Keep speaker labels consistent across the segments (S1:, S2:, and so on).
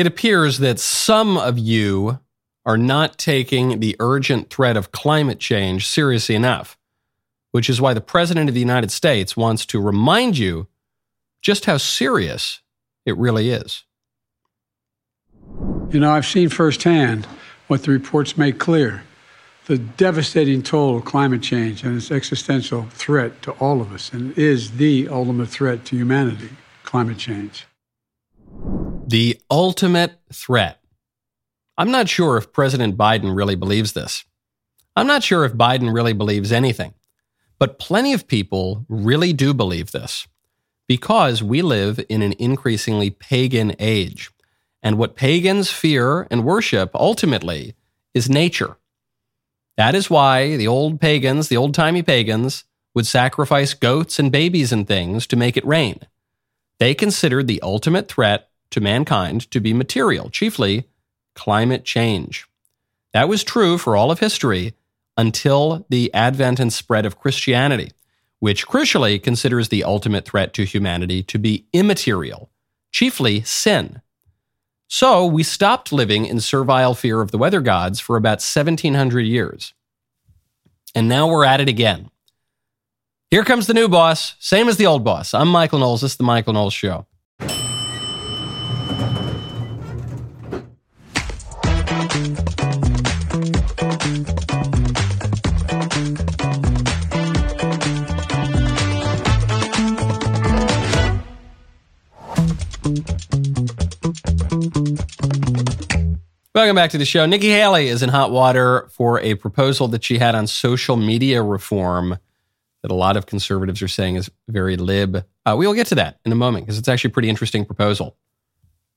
S1: It appears that some of you are not taking the urgent threat of climate change seriously enough, which is why the President of the United States wants to remind you just how serious it really is.
S2: You know, I've seen firsthand what the reports make clear the devastating toll of climate change and its existential threat to all of us, and is the ultimate threat to humanity climate change.
S1: The ultimate threat. I'm not sure if President Biden really believes this. I'm not sure if Biden really believes anything. But plenty of people really do believe this because we live in an increasingly pagan age. And what pagans fear and worship ultimately is nature. That is why the old pagans, the old timey pagans, would sacrifice goats and babies and things to make it rain. They considered the ultimate threat to mankind to be material, chiefly climate change. That was true for all of history until the advent and spread of Christianity, which crucially considers the ultimate threat to humanity to be immaterial, chiefly sin. So we stopped living in servile fear of the weather gods for about 1700 years. And now we're at it again. Here comes the new boss, same as the old boss. I'm Michael Knowles. This is the Michael Knowles Show. Welcome back to the show. Nikki Haley is in hot water for a proposal that she had on social media reform that a lot of conservatives are saying is very lib. Uh, we will get to that in a moment because it's actually a pretty interesting proposal.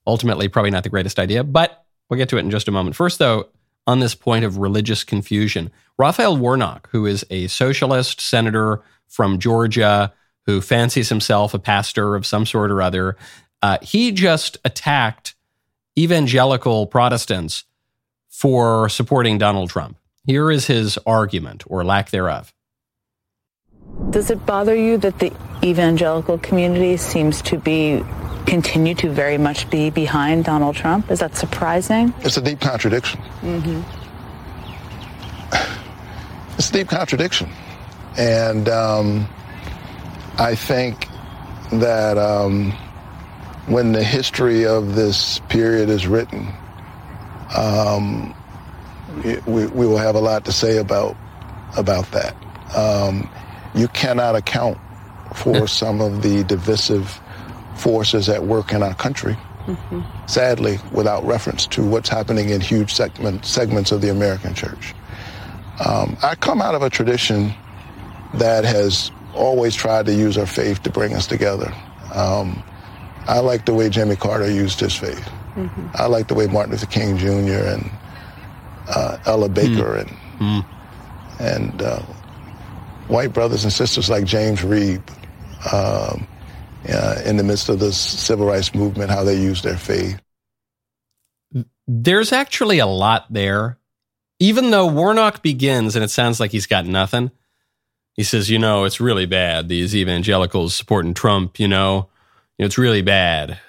S1: Ultimately, probably not the greatest idea, but we'll get to it in just a moment. First, though, on this point of religious confusion, Raphael Warnock, who is a socialist senator from Georgia who fancies himself a pastor of some sort or other, uh, he just attacked evangelical Protestants for supporting Donald Trump. Here is his argument, or lack thereof.
S3: Does it bother you that the evangelical community seems to be continue to very much be behind Donald Trump? Is that surprising?
S4: It's a deep contradiction. Mm-hmm. It's a deep contradiction. And um, I think that um, when the history of this period is written, um, we, we, will have a lot to say about about that. Um, you cannot account for some of the divisive forces at work in our country, mm-hmm. sadly, without reference to what's happening in huge segment, segments of the American church. Um, I come out of a tradition that has always tried to use our faith to bring us together. Um, I like the way Jimmy Carter used his faith. Mm-hmm. I like the way Martin Luther King Jr. and uh, Ella Baker mm. and mm. and uh, white brothers and sisters like James Reeb um, uh, in the midst of this civil rights movement, how they used their faith.
S1: There's actually a lot there. Even though Warnock begins and it sounds like he's got nothing, he says, you know, it's really bad, these evangelicals supporting Trump, you know know, it's really bad.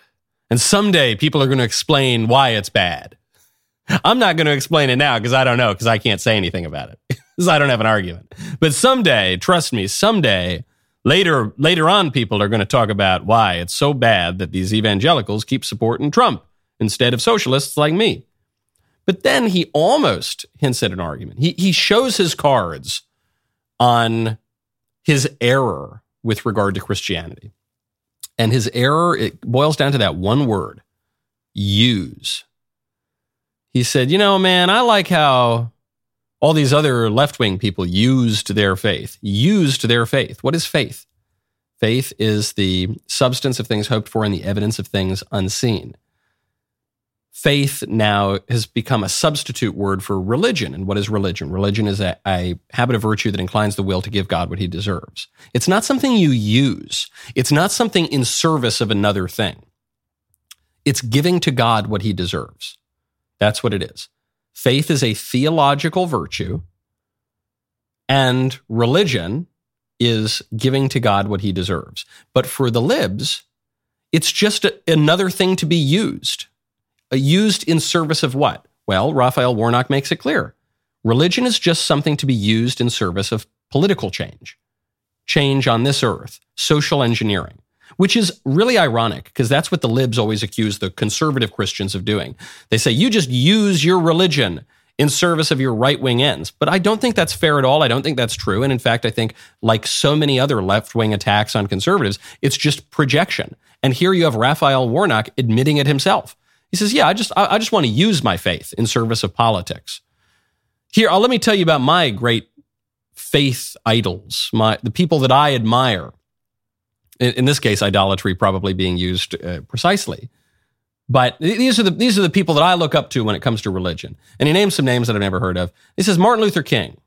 S1: And someday people are going to explain why it's bad. I'm not going to explain it now because I don't know because I can't say anything about it because I don't have an argument. But someday, trust me, someday, later later on, people are going to talk about why it's so bad that these evangelicals keep supporting Trump instead of socialists like me. But then he almost hints at an argument. He he shows his cards on his error with regard to Christianity. And his error, it boils down to that one word use. He said, You know, man, I like how all these other left wing people used their faith. Used their faith. What is faith? Faith is the substance of things hoped for and the evidence of things unseen faith now has become a substitute word for religion. And what is religion? Religion is a, a, habit of virtue that inclines the will to give God what he deserves. It's not something you use. It's not something in service of another thing. It's giving to God what he deserves. That's what it is. Faith is a theological virtue, and religion is giving to God what he deserves. But for the libs, it's just a, another thing to be used Uh, used in service of what? Well, Raphael Warnock makes it clear. Religion is just something to be used in service of political change, change on this earth, social engineering, which is really ironic because that's what the libs always accuse the conservative Christians of doing. They say, you just use your religion in service of your right wing ends. But I don't think that's fair at all. I don't think that's true. And in fact, I think, like so many other left wing attacks on conservatives, it's just projection. And here you have Raphael Warnock admitting it himself. He says, "Yeah, I just I, just want to use my faith in service of politics." Here, I'll, let me tell you about my great faith idols, my the people that I admire. In, in this case, idolatry probably being used uh, precisely. But these are the these are the people that I look up to when it comes to religion. And he names some names that I've never heard of. He says Martin Luther King.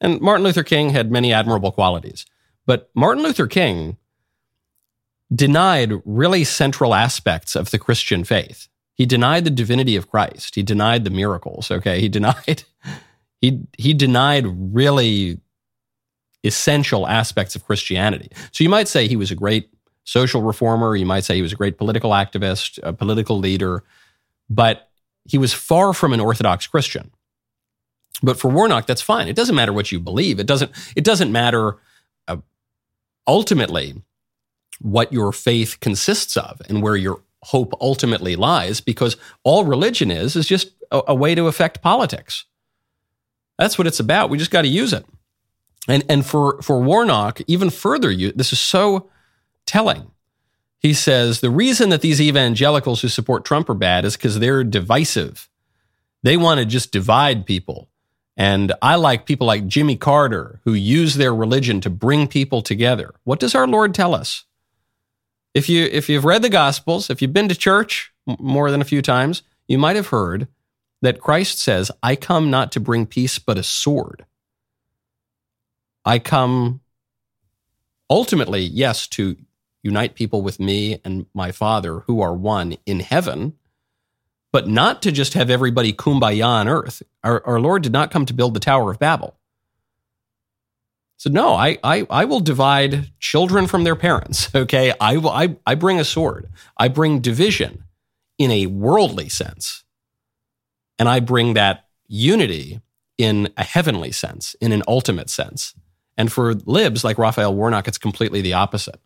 S1: And Martin Luther King had many admirable qualities. But Martin Luther King denied really central aspects of the Christian faith. He denied the divinity of Christ. He denied the miracles, okay? He denied he he denied really essential aspects of Christianity. So you might say he was a great social reformer. You might say he was a great political activist, a political leader, but he was far from an Orthodox Christian. But for Warnock, that's fine. It doesn't matter what you believe. It doesn't. It doesn't matter. Uh, ultimately, what your faith consists of and where your hope ultimately lies, because all religion is is just a, a way to affect politics. That's what it's about. We just got to use it. And and for for Warnock, even further, you, this is so telling. He says the reason that these evangelicals who support Trump are bad is because they're divisive. They want to just divide people. And I like people like Jimmy Carter who use their religion to bring people together. What does our Lord tell us? If you if you've read the gospels, if you've been to church more than a few times, you might have heard that Christ says, "I come not to bring peace but a sword." I come ultimately, yes, to unite people with me and my Father who are one in heaven, but not to just have everybody kumbaya on earth. Our, our Lord did not come to build the Tower of Babel. So no, I, I, I will divide children from their parents. Okay. I will, I, I bring a sword. I bring division in a worldly sense. And I bring that unity in a heavenly sense, in an ultimate sense. And for libs like Raphael Warnock, it's completely the opposite.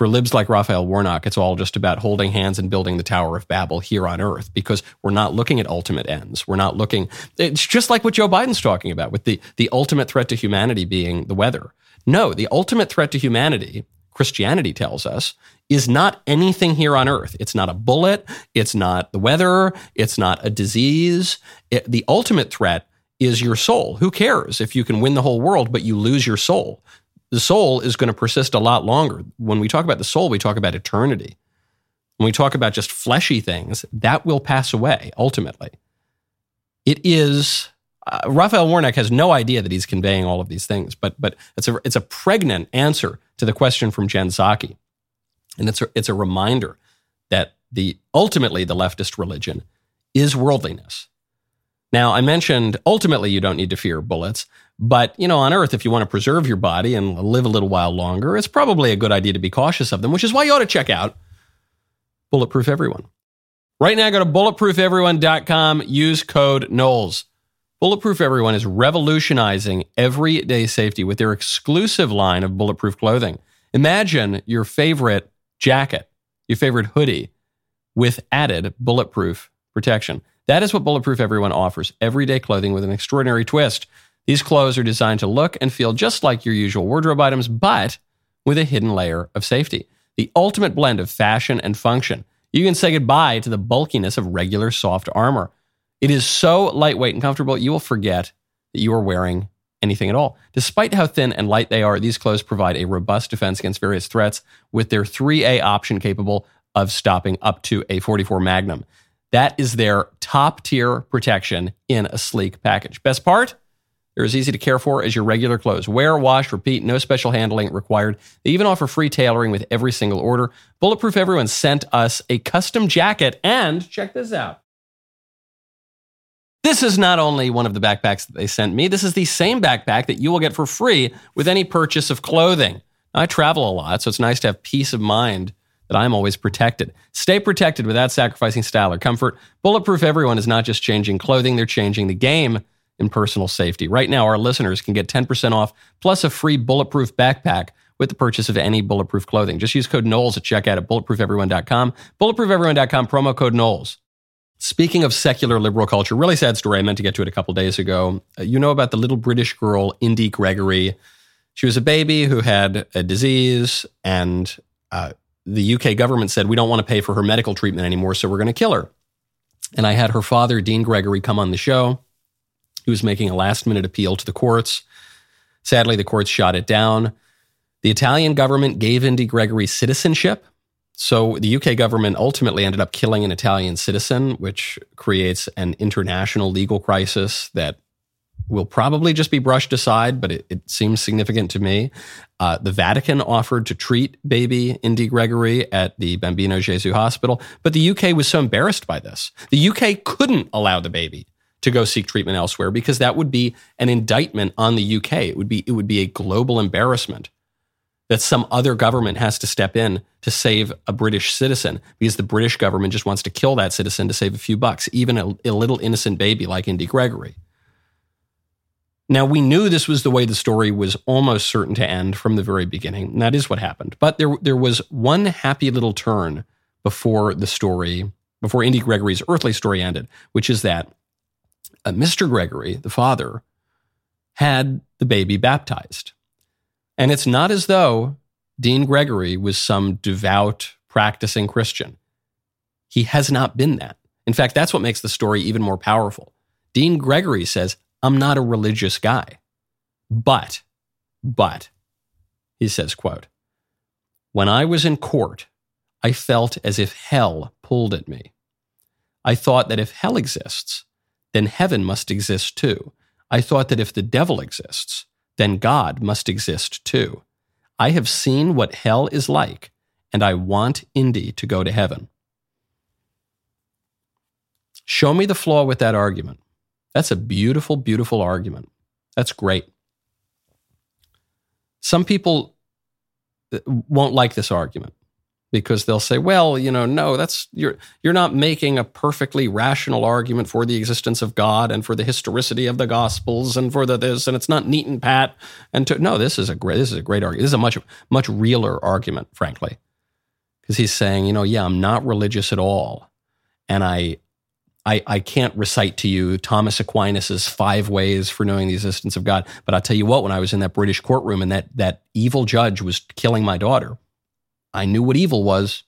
S1: For libs like Raphael Warnock, it's all just about holding hands and building the Tower of Babel here on earth because we're not looking at ultimate ends. We're not looking, it's just like what Joe Biden's talking about with the, the ultimate threat to humanity being the weather. No, the ultimate threat to humanity, Christianity tells us, is not anything here on earth. It's not a bullet. It's not the weather. It's not a disease. It, the ultimate threat is your soul. Who cares if you can win the whole world, but you lose your soul? The soul is going to persist a lot longer. When we talk about the soul, we talk about eternity. When we talk about just fleshy things, that will pass away ultimately. It is uh, Raphael Warnock has no idea that he's conveying all of these things, but but it's a it's a pregnant answer to the question from Jen Psaki, and it's a, it's a reminder that the ultimately the leftist religion is worldliness. Now, I mentioned ultimately you don't need to fear bullets, but you know, on Earth, if you want to preserve your body and live a little while longer, it's probably a good idea to be cautious of them, which is why you ought to check out Bulletproof Everyone. Right now, go to bulletproofeveryone.com, use code Knowles. Bulletproof Everyone is revolutionizing everyday safety with their exclusive line of bulletproof clothing. Imagine your favorite jacket, your favorite hoodie with added bulletproof protection. That is what Bulletproof Everyone offers everyday clothing with an extraordinary twist. These clothes are designed to look and feel just like your usual wardrobe items, but with a hidden layer of safety. The ultimate blend of fashion and function. You can say goodbye to the bulkiness of regular soft armor. It is so lightweight and comfortable, you will forget that you are wearing anything at all. Despite how thin and light they are, these clothes provide a robust defense against various threats with their 3A option capable of stopping up to a 44 Magnum. That is their top tier protection in a sleek package. Best part? They're as easy to care for as your regular clothes. Wear, wash, repeat, no special handling required. They even offer free tailoring with every single order. Bulletproof Everyone sent us a custom jacket, and check this out. This is not only one of the backpacks that they sent me, this is the same backpack that you will get for free with any purchase of clothing. I travel a lot, so it's nice to have peace of mind that I'm always protected. Stay protected without sacrificing style or comfort. Bulletproof Everyone is not just changing clothing, they're changing the game in personal safety. Right now, our listeners can get 10% off plus a free bulletproof backpack with the purchase of any bulletproof clothing. Just use code Knowles at checkout at bulletproofeveryone.com. Bulletproofeveryone.com, promo code Knowles. Speaking of secular liberal culture, really sad story. I meant to get to it a couple days ago. Uh, you know about the little British girl, Indi Gregory. She was a baby who had a disease, and uh, the UK government said, We don't want to pay for her medical treatment anymore, so we're going to kill her. And I had her father, Dean Gregory, come on the show. He was making a last minute appeal to the courts. Sadly, the courts shot it down. The Italian government gave Indi Gregory citizenship. So the UK government ultimately ended up killing an Italian citizen, which creates an international legal crisis that will probably just be brushed aside, but it, it seems significant to me. Uh, the Vatican offered to treat baby Indi Gregory at the Bambino Gesù Hospital, but the UK was so embarrassed by this. The UK couldn't allow the baby to go seek treatment elsewhere because that would be an indictment on the UK. It would be it would be a global embarrassment that some other government has to step in to save a British citizen because the British government just wants to kill that citizen to save a few bucks, even a, a little innocent baby like Indi Gregory. Now, we knew this was the way the story was almost certain to end from the very beginning, and that is what happened. But there, there was one happy little turn before the story, before Indi Gregory's earthly story ended, which is that uh, Mr. Gregory, the father, had the baby baptized. And it's not as though Dean Gregory was some devout, practicing Christian. He has not been that. In fact, that's what makes the story even more powerful. Dean Gregory says, I'm not a religious guy. But, but, he says, quote, when I was in court, I felt as if hell pulled at me. I thought that if hell exists, then heaven must exist too. I thought that if the devil exists, then God must exist too. I have seen what hell is like, and I want Indi to go to heaven. Show me the flaw with that argument. That's a beautiful, beautiful argument. That's great. Some people uh, won't like this argument because they'll say, well, you know, no, that's you're you're not making a perfectly rational argument for the existence of God and for the historicity of the gospels and for the this and it's not neat and pat and to, no, this is a great this is a great argument. This is a much much realer argument, frankly. Because he's saying, you know, yeah, I'm not religious at all. And I I, I can't recite to you Thomas Aquinas's five ways for knowing the existence of God. But I'll tell you what, when I was in that British courtroom and that, that evil judge was killing my daughter, I knew what evil was.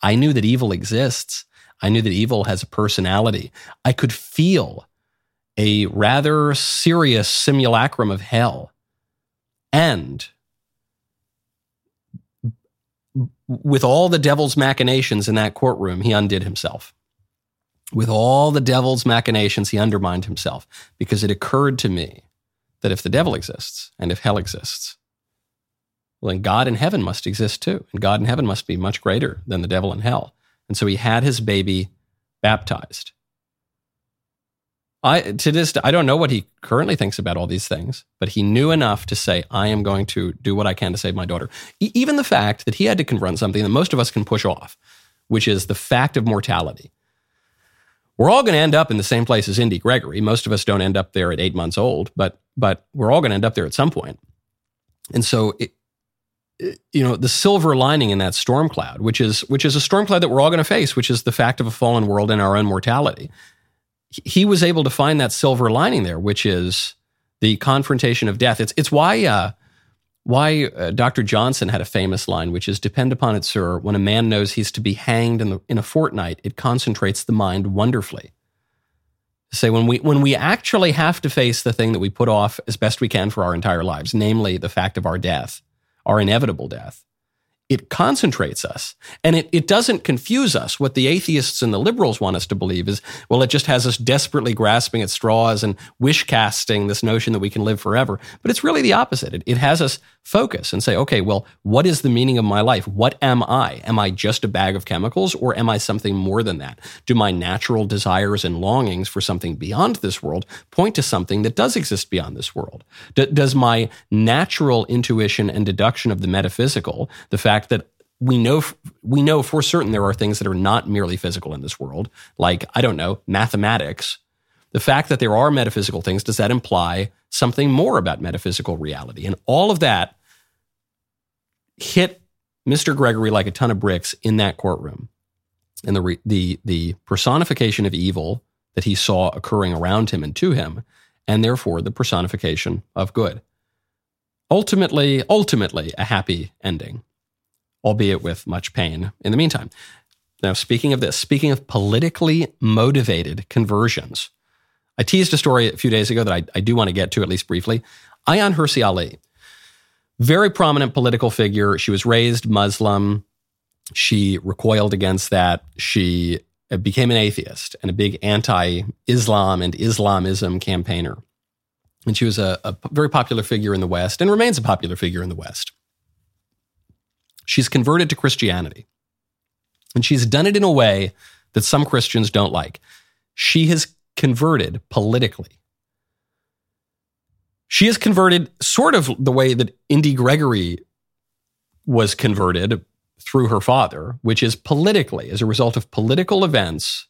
S1: I knew that evil exists. I knew that evil has a personality. I could feel a rather serious simulacrum of hell. And with all the devil's machinations in that courtroom, he undid himself with all the devil's machinations, he undermined himself because it occurred to me that if the devil exists and if hell exists, well, then God in heaven must exist too. And God in heaven must be much greater than the devil in hell. And so he had his baby baptized. I, to this, I don't know what he currently thinks about all these things, but he knew enough to say, I am going to do what I can to save my daughter. E- even the fact that he had to confront something that most of us can push off, which is the fact of mortality. We're all going to end up in the same place as Indi Gregory. Most of us don't end up there at eight months old, but but we're all going to end up there at some point. And so, it, it, you know, the silver lining in that storm cloud, which is which is a storm cloud that we're all going to face, which is the fact of a fallen world and our own mortality. He was able to find that silver lining there, which is the confrontation of death. It's it's why uh, why uh, Dr. Johnson had a famous line, which is Depend upon it, sir, when a man knows he's to be hanged in, the, in a fortnight, it concentrates the mind wonderfully. Say, when we, when we actually have to face the thing that we put off as best we can for our entire lives, namely the fact of our death, our inevitable death, it concentrates us and it, it doesn't confuse us. What the atheists and the liberals want us to believe is, well, it just has us desperately grasping at straws and wish casting this notion that we can live forever. But it's really the opposite. It, it has us focus and say, okay, well, what is the meaning of my life? What am I? Am I just a bag of chemicals or am I something more than that? Do my natural desires and longings for something beyond this world point to something that does exist beyond this world? D- does my natural intuition and deduction of the metaphysical, the fact that we know we know for certain there are things that are not merely physical in this world, like I don't know mathematics. The fact that there are metaphysical things does that imply something more about metaphysical reality? And all of that hit Mr. Gregory like a ton of bricks in that courtroom, and the re, the the personification of evil that he saw occurring around him and to him, and therefore the personification of good. Ultimately, ultimately, a happy ending albeit with much pain in the meantime. Now, speaking of this, speaking of politically motivated conversions, I teased a story a few days ago that I, I do want to get to at least briefly. Ayaan Hirsi Ali, very prominent political figure. She was raised Muslim. She recoiled against that. She uh, became an atheist and a big anti Islam and Islamism campaigner. And she was a, a very popular figure in the West and remains a popular figure in the West. She's converted to Christianity. And she's done it in a way that some Christians don't like. She has converted politically. She has converted sort of the way that Indi Gregory was converted through her father, which is politically, as a result of political events.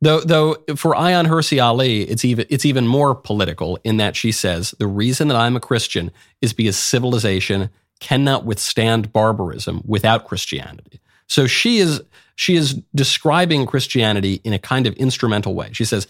S1: Though, though for Ayaan Hirsi Ali, it's even it's even more political in that she says the reason that I'm a Christian is because civilization cannot withstand barbarism without Christianity. So she is she is describing Christianity in a kind of instrumental way. She says,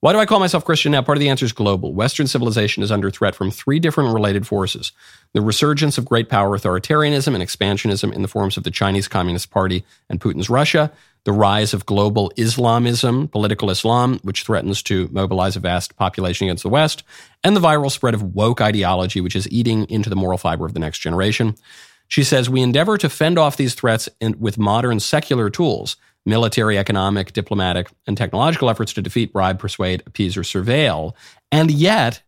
S1: why do I call myself Christian now? Part of the answer is global. Western civilization is under threat from three different related forces the resurgence of great power authoritarianism and expansionism in the forms of the Chinese Communist Party and Putin's Russia, the rise of global Islamism, political Islam, which threatens to mobilize a vast population against the West, and the viral spread of woke ideology, which is eating into the moral fiber of the next generation. She says, We endeavor to fend off these threats in, with modern secular tools military, economic, diplomatic, and technological efforts to defeat, bribe, persuade, appease, or surveil. And yet,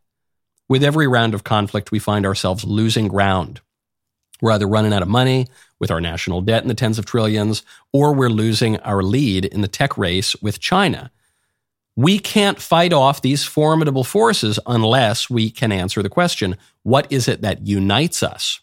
S1: with every round of conflict, we find ourselves losing ground. We're either running out of money with our national debt in the tens of trillions, or we're losing our lead in the tech race with China. We can't fight off these formidable forces unless we can answer the question what is it that unites us?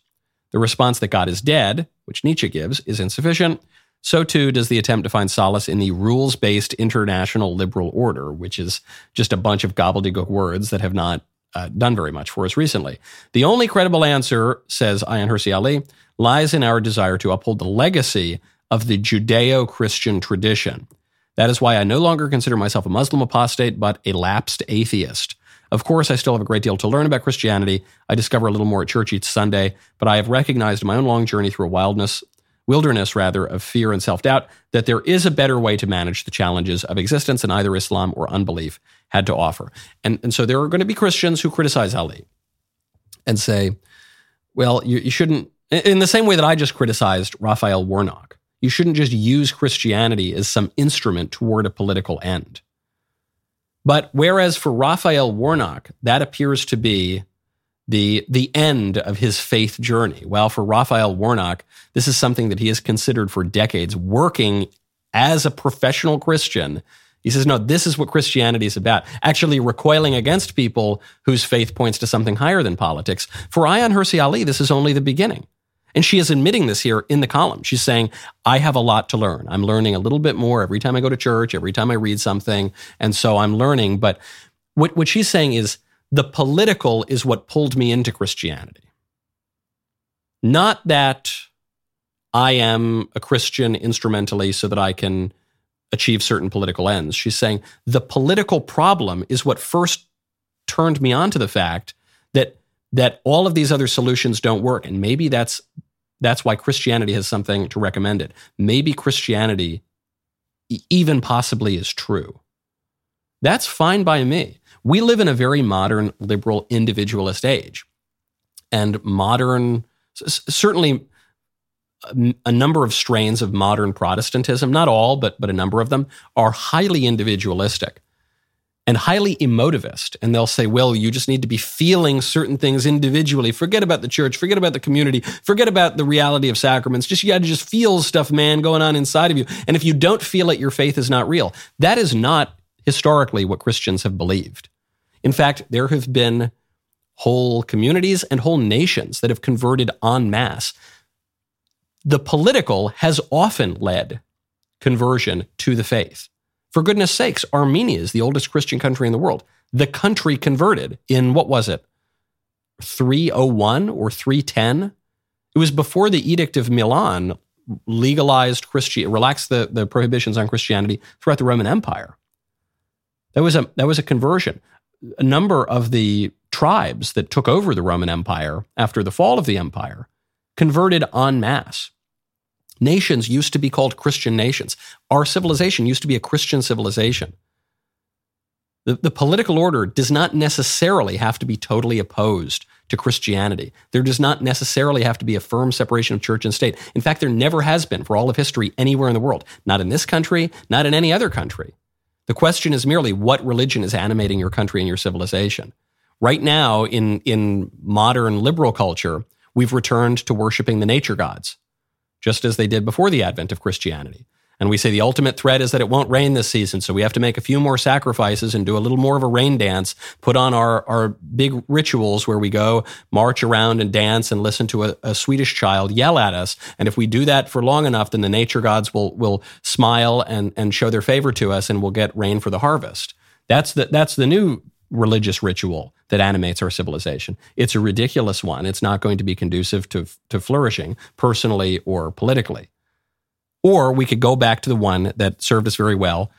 S1: The response that God is dead, which Nietzsche gives, is insufficient. So too does the attempt to find solace in the rules based international liberal order, which is just a bunch of gobbledygook words that have not uh, done very much for us recently. The only credible answer, says Ayaan Hirsi Ali, lies in our desire to uphold the legacy of the Judeo Christian tradition. That is why I no longer consider myself a Muslim apostate, but a lapsed atheist. Of course, I still have a great deal to learn about Christianity. I discover a little more at church each Sunday, but I have recognized my own long journey through a wildness, wilderness rather, of fear and self doubt that there is a better way to manage the challenges of existence than either Islam or unbelief had to offer. And, and so there are going to be Christians who criticize Ali and say, well, you, you shouldn't, in the same way that I just criticized Raphael Warnock, you shouldn't just use Christianity as some instrument toward a political end. But whereas for Raphael Warnock, that appears to be the, the end of his faith journey. Well, for Raphael Warnock, this is something that he has considered for decades, working as a professional Christian. He says, no, this is what Christianity is about. Actually recoiling against people whose faith points to something higher than politics. For Ayaan Hirsi Ali, this is only the beginning. And she is admitting this here in the column. She's saying, I have a lot to learn. I'm learning a little bit more every time I go to church, every time I read something. And so I'm learning. But what, what she's saying is the political is what pulled me into Christianity. Not that I am a Christian instrumentally so that I can achieve certain political ends. She's saying the political problem is what first turned me on to the fact that that all of these other solutions don't work and maybe that's that's why Christianity has something to recommend it. Maybe Christianity even possibly is true. That's fine by me. We live in a very modern, liberal, individualist age. And modern, certainly um, a number of strains of modern Protestantism, not all, but, but a number of them, are highly individualistic and highly emotivist. And they'll say, well, you just need to be feeling certain things individually. Forget about the church, forget about the community, forget about the reality of sacraments. Just you got to just feel stuff, man, going on inside of you. And if you don't feel it, your faith is not real. That is not historically what Christians have believed. In fact, there have been whole communities and whole nations that have converted en masse. the political has often led conversion to the faith. For goodness sakes, Armenia is the oldest Christian country in the world. The country converted in what was it? 301 or 310? It was before the Edict of Milan legalized Christian, relaxed the, the prohibitions on Christianity throughout the Roman Empire. That was a that was a conversion. A number of the tribes that took over the Roman Empire after the fall of the empire converted en masse. Nations used to be called Christian nations. Our civilization used to be a Christian civilization. The, the political order does not necessarily have to be totally opposed to Christianity. There does not necessarily have to be a firm separation of church and state. In fact, there never has been for all of history anywhere in the world. Not in this country, not in any other country. The question is merely what religion is animating your country and your civilization. Right now, in, in modern liberal culture, we've returned to worshiping the nature gods, just as they did before the advent of Christianity. And we say the ultimate threat is that it won't rain this season. So we have to make a few more sacrifices and do a little more of a rain dance, put on our, our big rituals where we go march around and dance and listen to a, a Swedish child yell at us. And if we do that for long enough, then the nature gods will, will smile and, and show their favor to us and we'll get rain for the harvest. That's the, that's the new religious ritual that animates our civilization. It's a ridiculous one. It's not going to be conducive to, to flourishing personally or politically. Or we could go back to the one that served us very well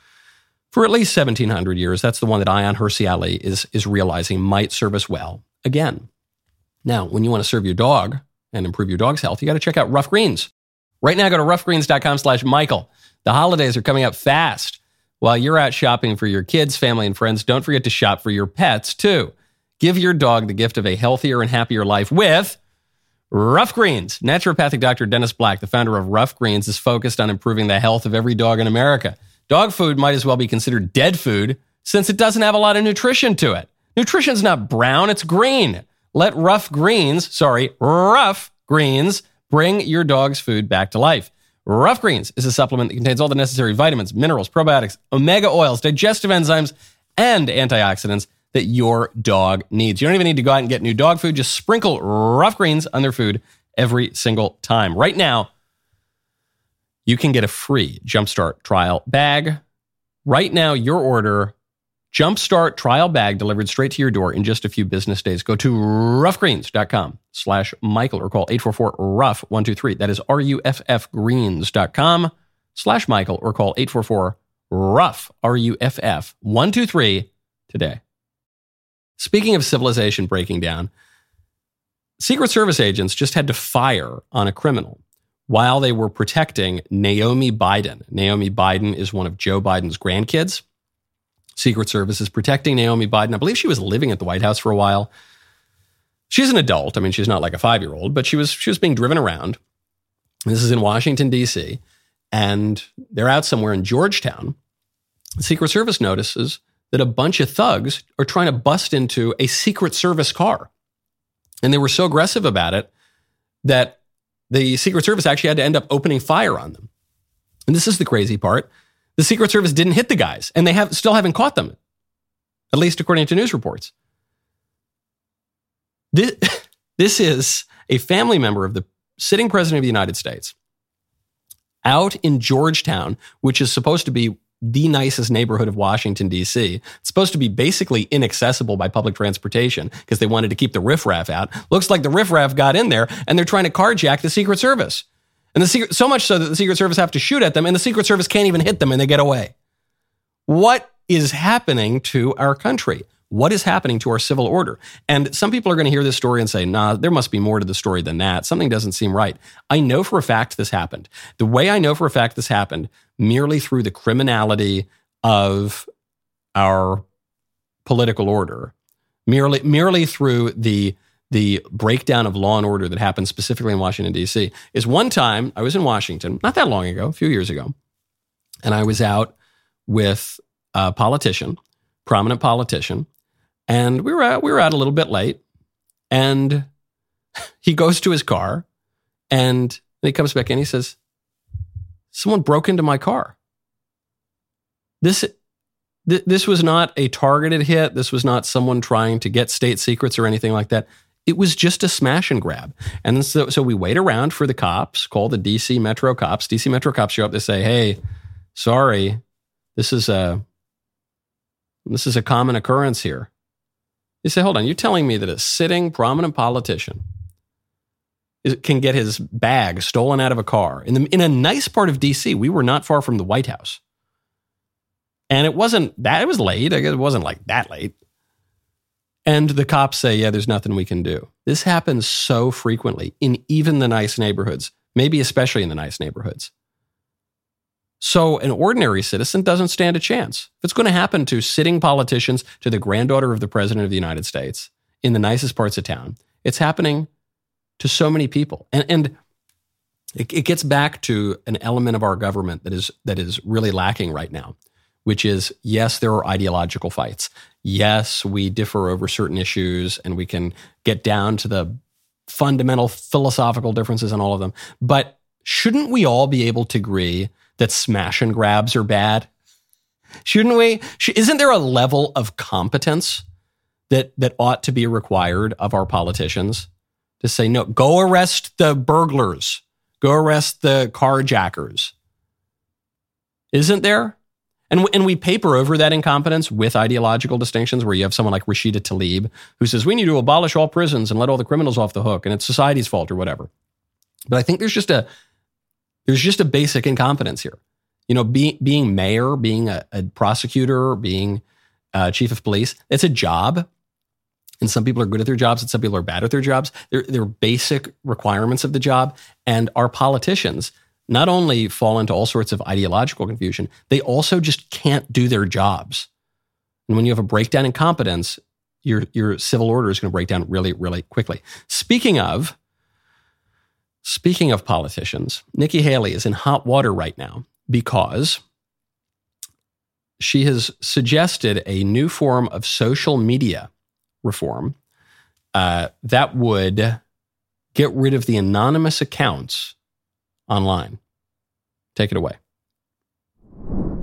S1: for at least 1700 years. That's the one that Ayaan Hirsi Ali is, is realizing might serve us well again. Now, when you want to serve your dog and improve your dog's health, you got to check out Ruff Greens. Right now, go to ruffgreens.com slash Michael. The holidays are coming up fast. While you're out shopping for your kids, family, and friends, don't forget to shop for your pets too. Give your dog the gift of a healthier and happier life with Ruff Greens. Naturopathic Dr. Dennis Black, the founder of Ruff Greens, is focused on improving the health of every dog in America. Dog food might as well be considered dead food since it doesn't have a lot of nutrition to it. Nutrition's not brown, it's green. Let Ruff Greens, sorry, Ruff Greens, bring your dog's food back to life. Ruff Greens is a supplement that contains all the necessary vitamins, minerals, probiotics, omega oils, digestive enzymes, and antioxidants that your dog needs. You don't even need to go out and get new dog food. Just sprinkle Ruff Greens on their food every single time. Right now, you can get a free Jumpstart trial bag. Right now, your order, Jumpstart trial bag delivered straight to your door in just a few business days. Go to ruffgreens.com slash Michael or call 844-RUFF-123. That is R-U-F-F greens.com slash Michael or call 844-RUFF, R-U-F-F, 123 today. Speaking of civilization breaking down, Secret Service agents just had to fire on a criminal while they were protecting Naomi Biden. Naomi Biden is one of Joe Biden's grandkids. Secret Service is protecting Naomi Biden. I believe she was living at the White House for a while. She's an adult. I mean, she's not like a five year old, but she was she was being driven around. This is in Washington D.C. and they're out somewhere in Georgetown. Secret Service notices that a bunch of thugs are trying to bust into a Secret Service car. And they were so aggressive about it that the Secret Service actually had to end up opening fire on them. And this is the crazy part. The Secret Service didn't hit the guys, and they have still haven't caught them, at least according to news reports. This, this is a family member of the sitting president of the United States out in Georgetown, which is supposed to be the nicest neighborhood of Washington, D.C. It's supposed to be basically inaccessible by public transportation because they wanted to keep the riffraff out. Looks like the riffraff got in there and they're trying to carjack the Secret Service. And the secret, so much so that the Secret Service have to shoot at them and the Secret Service can't even hit them and they get away. What is happening to our country? What is happening to our civil order? And some people are going to hear this story and say, nah, there must be more to the story than that. Something doesn't seem right. I know for a fact this happened. The way I know for a fact this happened, merely through the criminality of our political order, merely, merely through the the breakdown of law and order that happened specifically in Washington, D.C., is one time I was in Washington, not that long ago, a few years ago, and I was out with a politician, prominent politician, and we were out, we were out a little bit late, and he goes to his car, and he comes back in. He says, "Someone broke into my car." This th- this was not a targeted hit. This was not someone trying to get state secrets or anything like that. It was just a smash and grab. And so, so we wait around for the cops, call the DC Metro cops. DC Metro cops show up to say, hey, sorry, this is a this is a common occurrence here. You say, hold on, you're telling me that a sitting prominent politician can get his bag stolen out of a car in, the, in a nice part of DC. We were not far from the White House. And it wasn't that, it was late. I guess it wasn't like that late. And the cops say, yeah, there's nothing we can do. This happens so frequently in even the nice neighborhoods, maybe especially in the nice neighborhoods. So an ordinary citizen doesn't stand a chance. If it's going to happen to sitting politicians, to the granddaughter of the president of the United States in the nicest parts of town, it's happening to so many people. And, and it, it gets back to an element of our government that is, that is really lacking right now, which is yes, there are ideological fights. Yes, we differ over certain issues and we can get down to the fundamental philosophical differences in all of them. But shouldn't we all be able to agree that smash and grabs are bad? Shouldn't we? Isn't there a level of competence that, that ought to be required of our politicians? to say, no, go arrest the burglars, go arrest the carjackers. Isn't there? And, and we paper over that incompetence with ideological distinctions where you have someone like Rashida Tlaib who says, we need to abolish all prisons and let all the criminals off the hook and it's society's fault or whatever. But I think there's just a, there's just a basic incompetence here. You know, be, being mayor, being a, a prosecutor, being a chief of police, it's a job. And some people are good at their jobs and some people are bad at their jobs. They're, they're basic requirements of the job. And our politicians not only fall into all sorts of ideological confusion, they also just can't do their jobs. And when you have a breakdown in competence, your, your civil order is going to break down really, really quickly. Speaking of, speaking of politicians, Nikki Haley is in hot water right now because she has suggested a new form of social media reform uh, that would get rid of the anonymous accounts online. Take it away.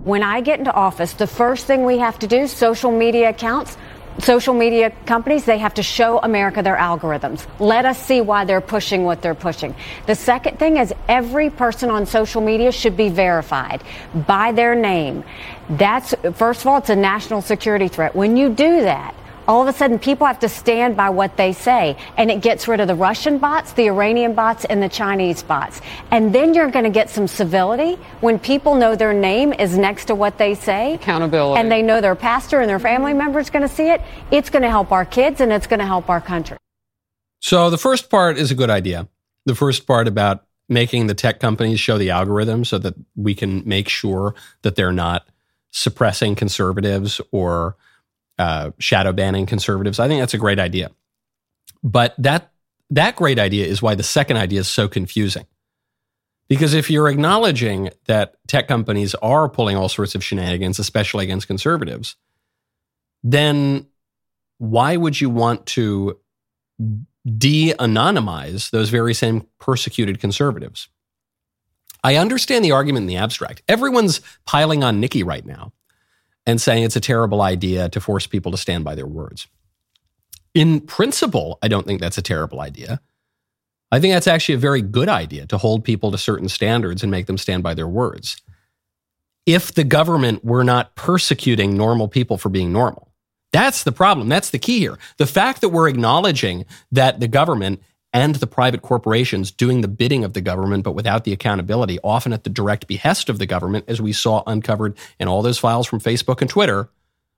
S5: When I get into office, the first thing we have to do, social media accounts, social media companies, they have to show America their algorithms. Let us see why they're pushing what they're pushing. The second thing is every person on social media should be verified by their name. That's, first of all, it's a national security threat. When you do that, all of a sudden people have to stand by what they say and it gets rid of the Russian bots, the Iranian bots and the Chinese bots. And then you're going to get some civility when people know their name is next to what they say.
S6: Accountability.
S5: And they know their pastor and their family members going to see it. It's going to help our kids and it's going to help our country.
S1: So the first part is a good idea. The first part about making the tech companies show the algorithm so that we can make sure that they're not suppressing conservatives or uh, shadow banning conservatives. I think that's a great idea. But that that great idea is why the second idea is so confusing. Because if you're acknowledging that tech companies are pulling all sorts of shenanigans, especially against conservatives, then why would you want to de anonymize those very same persecuted conservatives? I understand the argument in the abstract. Everyone's piling on Nikki right now and saying it's a terrible idea to force people to stand by their words. In principle, I don't think that's a terrible idea. I think that's actually a very good idea to hold people to certain standards and make them stand by their words. If the government were not persecuting normal people for being normal, that's the problem. That's the key here. The fact that we're acknowledging that the government and the private corporations doing the bidding of the government, but without the accountability, often at the direct behest of the government, as we saw uncovered in all those files from Facebook and Twitter,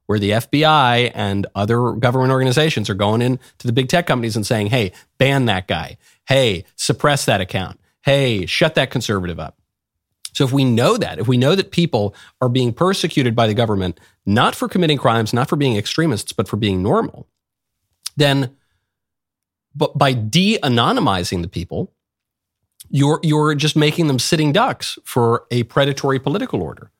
S1: where the FBI and other government organizations are going in to the big tech companies and saying, hey, ban that guy. Hey, suppress that account. Hey, shut that conservative up. So if we know that, if we know that people are being persecuted by the government, not for committing crimes, not for being extremists, but for being normal, then but by de-anonymizing the people, you're you're just making them sitting ducks for a predatory political order.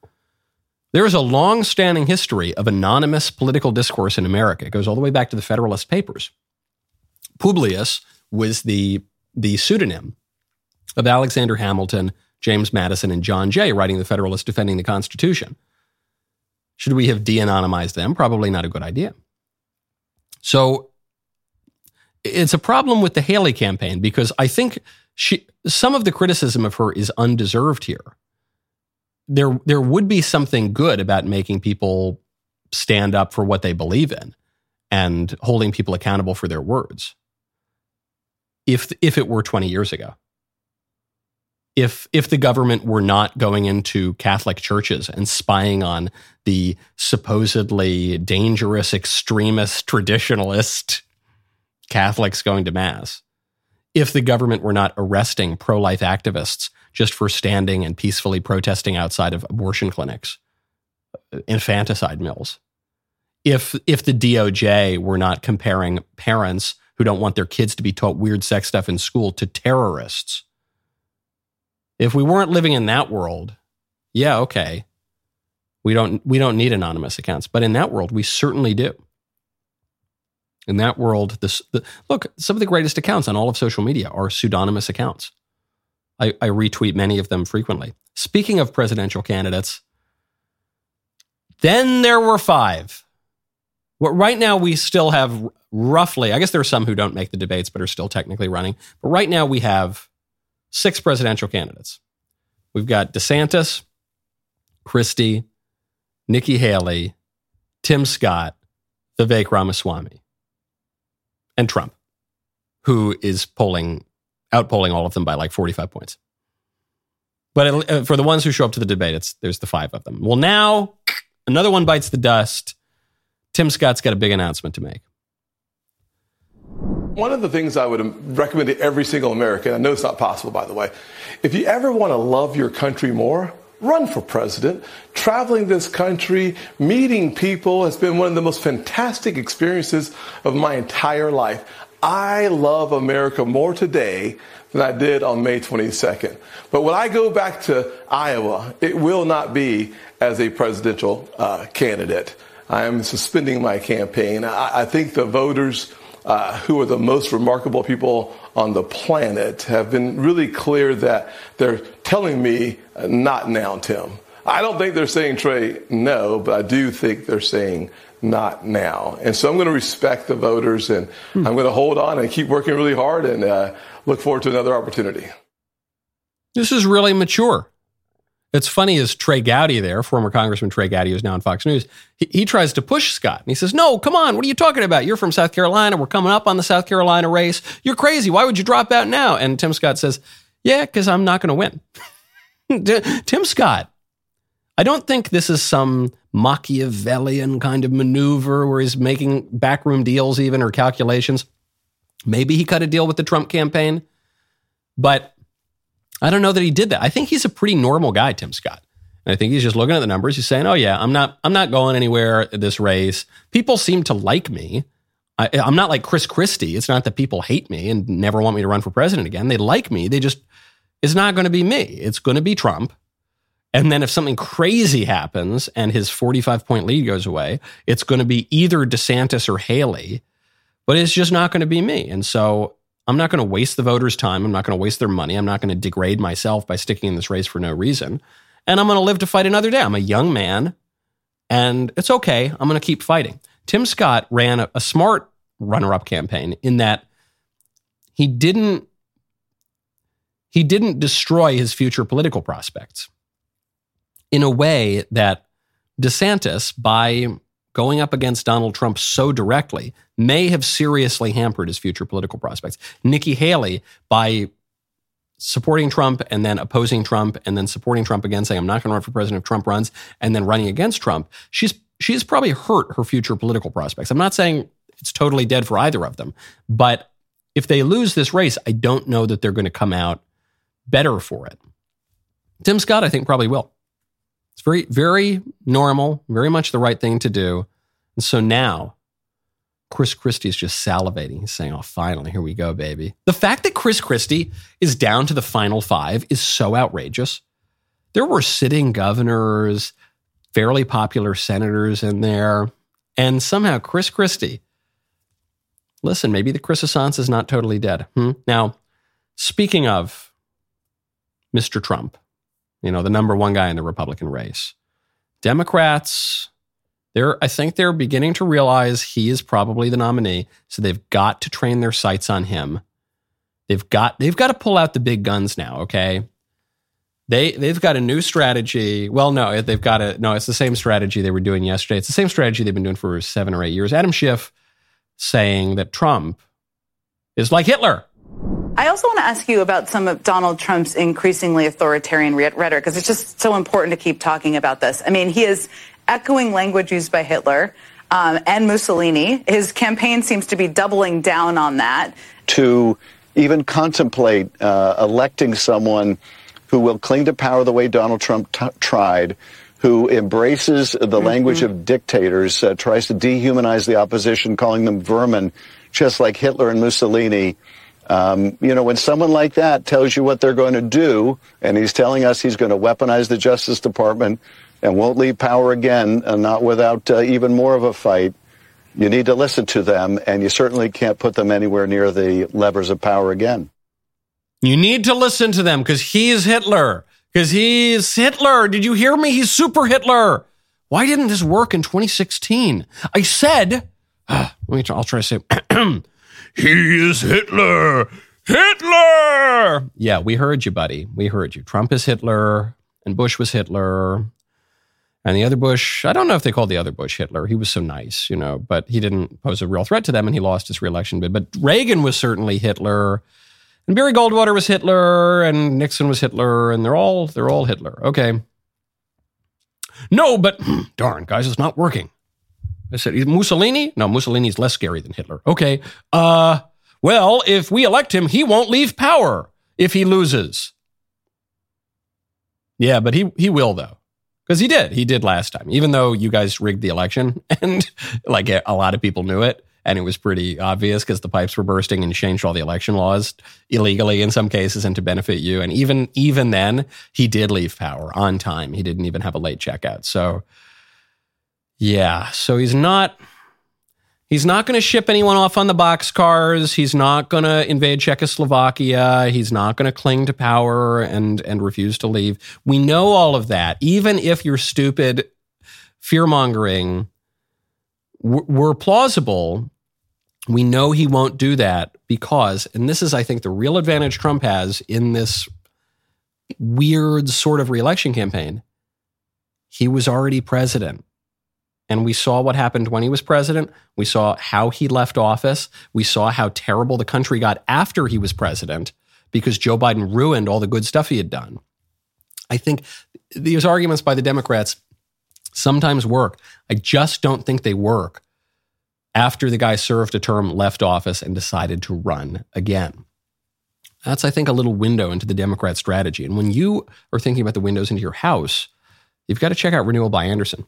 S1: There is a long-standing history of anonymous political discourse in America. It goes all the way back to the Federalist Papers. Publius was the the pseudonym of Alexander Hamilton, James Madison, and John Jay, writing the Federalist defending the Constitution. Should we have de anonymized them? Probably not a good idea. So it's a problem with the Haley campaign because I think she some of the criticism of her is undeserved here. There there would be something good about making people stand up for what they believe in and holding people accountable for their words. If if it were 20 years ago. If if the government were not going into Catholic churches and spying on the supposedly dangerous extremist traditionalist Catholics going to mass, if the government were not arresting pro-life activists just for standing and peacefully protesting outside of abortion clinics, uh, infanticide mills, if if the DOJ were not comparing parents who don't want their kids to be taught weird sex stuff in school to terrorists. If we weren't living in that world, yeah, okay. We don't we don't need anonymous accounts, but in that world we certainly do. In that world, this the, look, some of the greatest accounts on all of social media are pseudonymous accounts. I, I retweet many of them frequently. Speaking of presidential candidates, then there were five. Well, right now, we still have roughly, I guess there are some who don't make the debates but are still technically running. But right now, we have six presidential candidates. We've got DeSantis, Christie, Nikki Haley, Tim Scott, Vivek Ramaswamy, and Trump, who is polling, outpolling all of them by like 45 points. But uh, for the ones who show up to the debate, it's, there's the five of them. Well, now another one bites the dust Tim Scott's got a big announcement to make.
S6: One of the things I would recommend to every single American, I know it's not possible, by the way, if you ever want to love your country more, run for president. Traveling this country, meeting people has been one of the most fantastic experiences of my entire life. I love America more today than I did on May 22nd. But when I go back to Iowa, it will not be as a presidential uh, candidate. I am suspending my campaign. I, I think the voters uh, who are the most remarkable people on the planet have been really clear that they're telling me, uh, not now, Tim. I don't think they're saying, Trey, no, but I do think they're saying, not now. And so I'm going to respect the voters and hmm. I'm going to hold on and keep working really hard and uh, look forward to another opportunity.
S1: This is really mature. It's funny is Trey Gowdy there, former Congressman Trey Gowdy, who's now on Fox News. He, he, tries to push Scott. And he says, No, come on. What are you talking about? You're from South Carolina. We're coming up on the South Carolina race. You're crazy. Why would you drop out now? And Tim Scott says, Yeah, because I'm not going to win. Tim Scott, I don't think this is some Machiavellian kind of maneuver where he's making backroom deals, even or calculations. Maybe he cut a deal with the Trump campaign, but I don't know that he did that. I think he's a pretty normal guy, Tim Scott. And I think he's just looking at the numbers. He's saying, "Oh yeah, I'm not I'm not going anywhere this race. People seem to like me. I, am not like Chris Christie. It's not that people hate me and never want me to run for president again. They like me. They just it's not going to be me. It's going to be Trump. And then if something crazy happens and his 45 point lead goes away, it's going to be either DeSantis or Haley, but it's just not going to be me. And so I'm not going to waste the voters' time. I'm not going to waste their money. I'm not going to degrade myself by sticking in this race for no reason. And I'm going to live to fight another day. I'm a young man and it's okay. I'm going to keep fighting. Tim Scott ran a, a smart runner up campaign in that he didn't he didn't destroy his future political prospects in a way that DeSantis, by going up against Donald Trump so directly may have seriously hampered his future political prospects. Nikki Haley, by supporting Trump and then opposing Trump and then supporting Trump again, saying, I'm not going to run for president if Trump runs, and then running against Trump, she's she's probably hurt her future political prospects. I'm not saying it's totally dead for either of them, but if they lose this race, I don't know that they're going to come out better for it. Tim Scott, I think, probably will. It's very, very normal, very much the right thing to do. And so now, Chris Christie is just salivating. He's saying, Oh, finally, here we go, baby. The fact that Chris Christie is down to the final five is so outrageous. There were sitting governors, fairly popular senators in there, and somehow Chris Christie. Listen, maybe the Chrisissance is not totally dead. Hmm? Now, speaking of Mr. Trump, you know, the number one guy in the Republican race. Democrats, They're, I think they're beginning to realize he is probably the nominee. So they've got to train their sights on him. They've got they've got to pull out the big guns now. Okay, they they've got a new strategy. Well, no, they've got a no. It's the same strategy they were doing yesterday. It's the same strategy they've been doing for seven or eight years. Adam Schiff saying that Trump is like Hitler.
S3: I also want to ask you about some of Donald Trump's increasingly authoritarian rhetoric because it's just so important to keep talking about this. I mean, he is echoing language used by Hitler um, and Mussolini. His campaign seems to be doubling down on that.
S7: To even contemplate uh, electing someone who will cling to power the way Donald Trump t- tried, who embraces the mm-hmm. language of dictators, uh, tries to dehumanize the opposition, calling them vermin, just like Hitler and Mussolini. Um, you know, when someone like that tells you what they're going to do, and he's telling us he's going to weaponize the Justice Department and won't leave power again, and not without uh, even more of a fight, you need to listen to them, and you certainly can't put them anywhere near the levers of power again.
S1: You need to listen to them because he's Hitler. Because he's Hitler. Did you hear me? He's super Hitler. Why didn't this work in 2016? I said, uh, let me I'll try to say, he is Hitler. Hitler. Yeah, we heard you, buddy. We heard you. Trump is Hitler, and Bush was Hitler. And the other Bush, I don't know if they called the other Bush Hitler. He was so nice, you know, but he didn't pose a real threat to them and he lost his reelection bid. But Reagan was certainly Hitler. And Barry Goldwater was Hitler and Nixon was Hitler and they're all they're all Hitler. Okay. No, but darn, guys, it's not working. I said, Mussolini? No, Mussolini's less scary than Hitler. Okay. Uh well, if we elect him, he won't leave power if he loses. Yeah, but he he will though. Because he did. He did last time, even though you guys rigged the election and like a lot of people knew it. And it was pretty obvious because the pipes were bursting and changed all the election laws illegally in some cases and to benefit you. And even even then, he did leave power on time. He didn't even have a late checkout. So yeah, so he's not He's not going to ship anyone off on the boxcars. He's not going to invade Czechoslovakia. He's not going to cling to power and and refuse to leave. We know all of that. Even if you're stupid fear mongering were plausible, we know he won't do that because, and this is, I think, the real advantage Trump has in this weird sort of reelection campaign. He was already president. And we saw what happened when he was president. We saw how he left office. We saw how terrible the country got after he was president because Joe Biden ruined all the good stuff he had done. I think these arguments by the Democrats sometimes work. I just don't think they work after the guy served a term, left office, and decided to run again. That's, I think, a little window into the Democrat strategy. And when you are thinking about the windows into your house, you've got to check out Renewal by Andersen.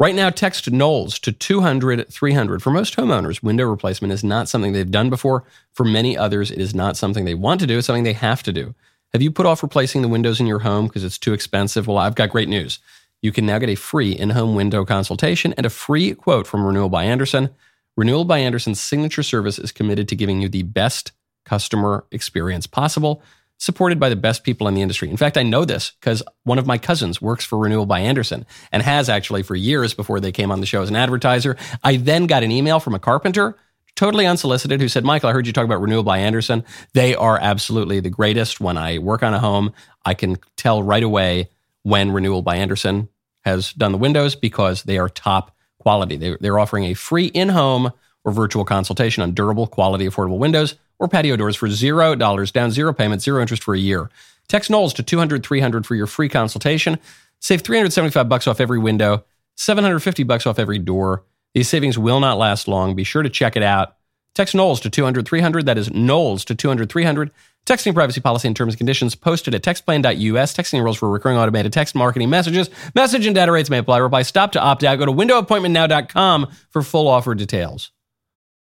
S1: Right now, text Knowles to 200 300. For most homeowners, window replacement is not something they've done before. For many others, it is not something they want to do, it's something they have to do. Have you put off replacing the windows in your home because it's too expensive? Well, I've got great news. You can now get a free in home window consultation and a free quote from Renewal by Andersen. Renewal by Andersen's signature service is committed to giving you the best customer experience possible supported by the best people in the industry. In fact, I know this because one of my cousins works for Renewal by Andersen and has actually for years before they came on the show as an advertiser. I then got an email from a carpenter, totally unsolicited, who said, Michael, I heard you talk about Renewal by Andersen. They are absolutely the greatest. When I work on a home, I can tell right away when Renewal by Andersen has done the windows because they are top quality. They're offering a free in home or virtual consultation on durable, quality, affordable windows or patio doors for $0 down, zero payment, zero interest for a year. Text Knowles to 200 300 for your free consultation. Save 375 bucks off every window, 750 bucks off every door. These savings will not last long. Be sure to check it out. Text Knowles to 200 300. That is Knowles to 200 300. Texting privacy policy and terms and conditions posted at textplan.us. Texting rules for recurring automated text marketing messages. Message and data rates may apply. Reply stop to opt out. Go to windowappointmentnow.com for full offer details.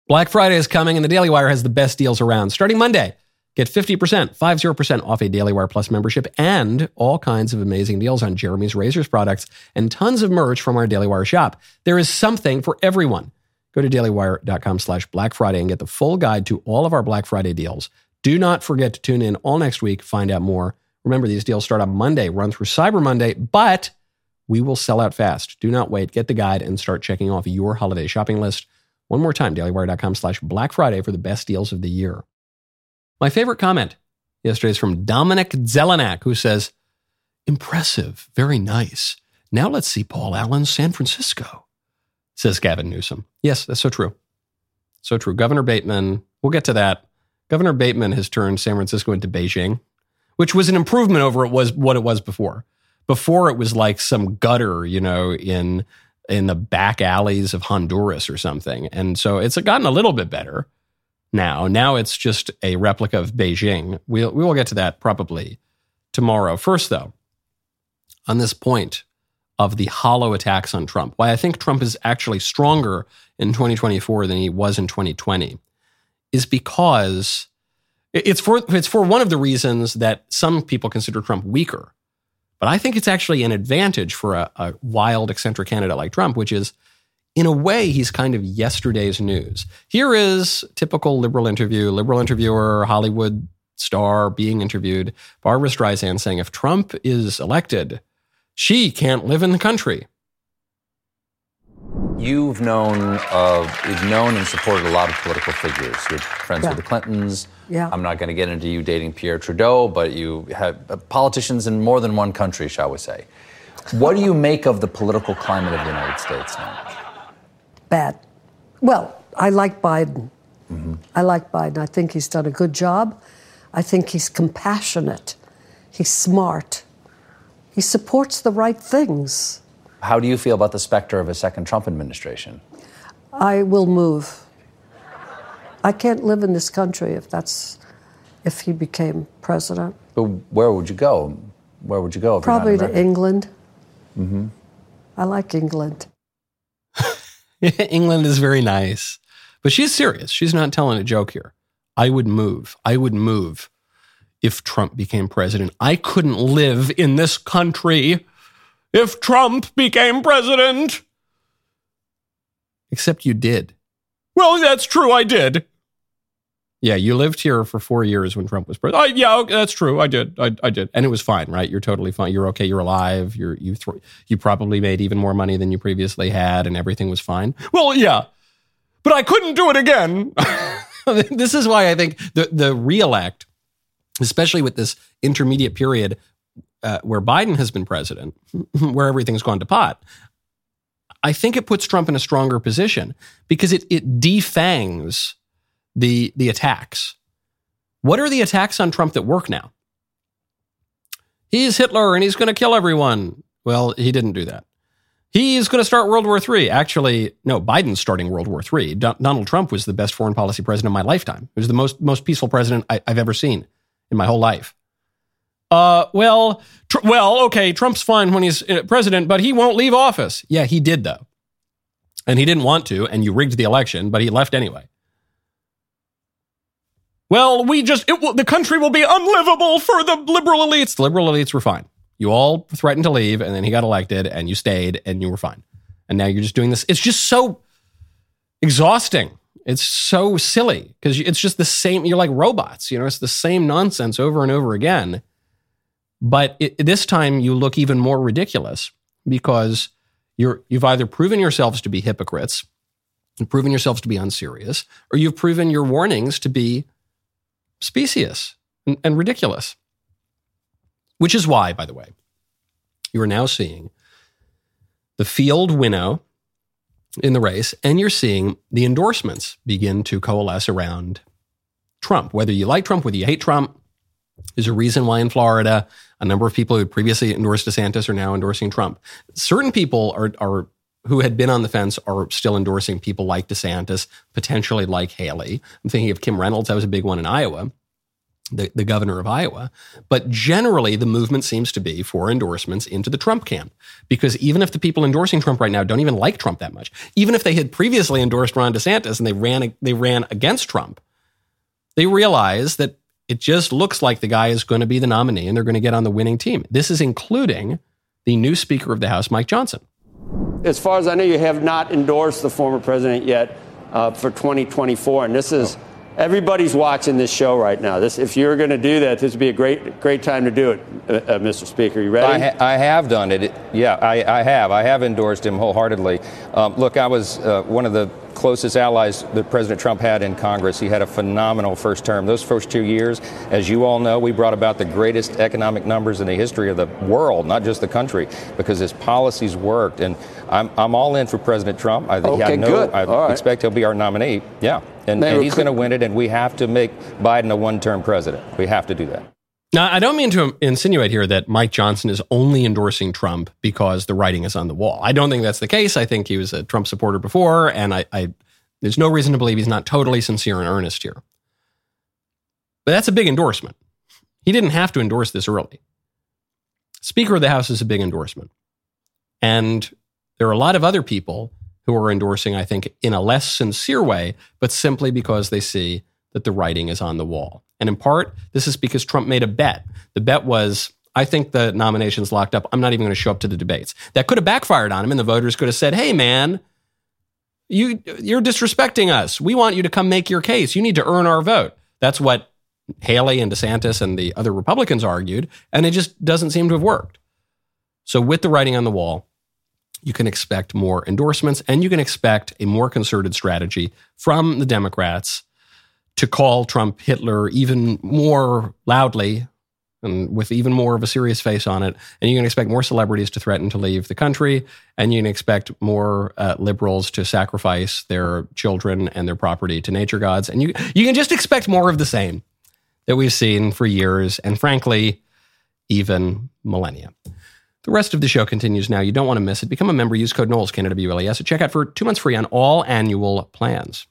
S1: Black Friday is coming, and the Daily Wire has the best deals around. Starting Monday, get 50%, 50% off a Daily Wire Plus membership and all kinds of amazing deals on Jeremy's Razors products and tons of merch from our Daily Wire shop. There is something for everyone. Go to dailywire.com slash Black Friday and get the full guide to all of our Black Friday deals. Do not forget to tune in all next week, find out more. Remember, these deals start on Monday, run through Cyber Monday, but We will sell out fast. Do not wait. Get the guide and start checking off your holiday shopping list. One more time, dailywire.com slash Black Friday for the best deals of the year. My favorite comment yesterday is from Dominic Zelenak, who says, Impressive, very nice. Now let's see Paul Allen's San Francisco, says Gavin Newsom. Yes, that's so true. So true. Governor Bateman, we'll get to that. Governor Bateman has turned San Francisco into Beijing, which was an improvement over it was what it was before. Before it was like some gutter, you know, in in the back alleys of Honduras or something. And so it's gotten a little bit better now. Now it's just a replica of Beijing. We'll, we will get to that probably tomorrow. First, though, on this point of the hollow attacks on Trump, why I think Trump is actually stronger in 2024 than he was in 2020 is because it's for it's for one of the reasons that some people consider Trump weaker. But I think it's actually an advantage for a, a wild, eccentric candidate like Trump, which is, in a way, he's kind of yesterday's news. Here is typical liberal interview, liberal interviewer, Hollywood star being interviewed, Barbara Streisand saying, if Trump is elected, she can't live in the country.
S8: You've known of, you've known and supported a lot of political figures. You're friends yeah. with the Clintons.
S9: Yeah.
S8: I'm not going to get into you dating Pierre Trudeau, but you have uh, politicians in more than one country, shall we say. What do you make of the political climate of the United States now?
S9: Bad. Well, I like Biden. Mm-hmm. I like Biden. I think he's done a good job. I think he's compassionate. He's smart. He supports the right things.
S8: How do you feel about the specter of a second Trump administration?
S9: I will move. I can't live in this country if that's if he became president.
S8: But where would you go? Where would you go?
S9: Probably to England. Mm-hmm. I like England.
S1: England is very nice, but she's serious. She's not telling a joke here. I would move. I would move if Trump became president. I couldn't live in this country if Trump became president. Except you did. Well, that's true. I did. Yeah, you lived here for four years when Trump was president. I, yeah, that's true. I did. I, I, did, and it was fine, right? You're totally fine. You're okay. You're alive. You're you th- you probably made even more money than you previously had, and everything was fine. Well, yeah, but I couldn't do it again. this is why I think the the reelect, especially with this intermediate period uh, where Biden has been president, where everything's gone to pot, I think it puts Trump in a stronger position because it it defangs the the attacks. What are the attacks on Trump that work now? He's Hitler and he's going to kill everyone. Well, he didn't do that. He's going to start World War III. Actually, no, Biden's starting World War III. Do- Donald Trump was the best foreign policy president of my lifetime. He was the most most peaceful president I- I've ever seen in my whole life. Uh, well, tr- well, okay, Trump's fine when he's uh, president, but he won't leave office. Yeah, he did though, and he didn't want to, and you rigged the election, but he left anyway. Well, we just will, the country will be unlivable for the liberal elites. The liberal elites were fine. You all threatened to leave, and then he got elected, and you stayed, and you were fine. And now you're just doing this. It's just so exhausting. It's so silly because it's just the same. You're like robots. You know, it's the same nonsense over and over again. But it, this time you look even more ridiculous because you're, you've either proven yourselves to be hypocrites, and proven yourselves to be unserious, or you've proven your warnings to be specious and, and ridiculous. Which is why, by the way, you are now seeing the field winnow in the race, and you're seeing the endorsements begin to coalesce around Trump. Whether you like Trump, whether you hate Trump, there's a reason why in Florida, a number of people who had previously endorsed DeSantis are now endorsing Trump. Certain people are, are who had been on the fence are still endorsing people like DeSantis, potentially like Haley. I'm thinking of Kim Reynolds. That was a big one in Iowa, the, the governor of Iowa. But generally, the movement seems to be for endorsements into the Trump camp. Because even if the people endorsing Trump right now don't even like Trump that much, even if they had previously endorsed Ron DeSantis and they ran, they ran against Trump, they realize that it just looks like the guy is going to be the nominee and they're going to get on the winning team. This is including the new Speaker of the House, Mike Johnson.
S10: As far as I know, you have not endorsed the former president yet uh, for 2024, and this is Everybody's watching this show right now. This, if you're going to do that, this would be a great, great time to do it, uh, uh, Mr. Speaker. You ready?
S11: I, ha- I have done it. Yeah, I, I, have. I have endorsed him wholeheartedly. Um, look, I was uh, one of the closest allies that President Trump had in Congress. He had a phenomenal first term. Those first two years, as you all know, we brought about the greatest economic numbers in the history of the world, not just the country, because his policies worked. And I'm, I'm all in for President Trump. I,
S10: okay,
S11: I know,
S10: good.
S11: I
S10: all
S11: expect
S10: right.
S11: he'll be our nominee. Yeah. And, and he's going to win it, and we have to make Biden a one term president. We have to do that.
S1: Now, I don't mean to insinuate here that Mike Johnson is only endorsing Trump because the writing is on the wall. I don't think that's the case. I think he was a Trump supporter before, and I, I there's no reason to believe he's not totally sincere and earnest here. But that's a big endorsement. He didn't have to endorse this early. Speaker of the House is a big endorsement. And there are a lot of other people who are endorsing, I think, in a less sincere way, but simply because they see that the writing is on the wall. And in part, this is because Trump made a bet. The bet was, I think the nomination's locked up. I'm not even going to show up to the debates. That could have backfired on him, and the voters could have said, hey, man, you, you're disrespecting us. We want you to come make your case. You need to earn our vote. That's what Haley and DeSantis and the other Republicans argued, and it just doesn't seem to have worked. So, with the writing on the wall, you can expect more endorsements and you can expect a more concerted strategy from the Democrats to call Trump Hitler even more loudly and with even more of a serious face on it. And you can expect more celebrities to threaten to leave the country. And you can expect more uh, liberals to sacrifice their children and their property to nature gods. And you, you can just expect more of the same that we've seen for years and, frankly, even millennia. The rest of the show continues now. You don't want to miss it. Become a member. Use code Knowles, Canada BULES, at checkout for two months free on all annual plans.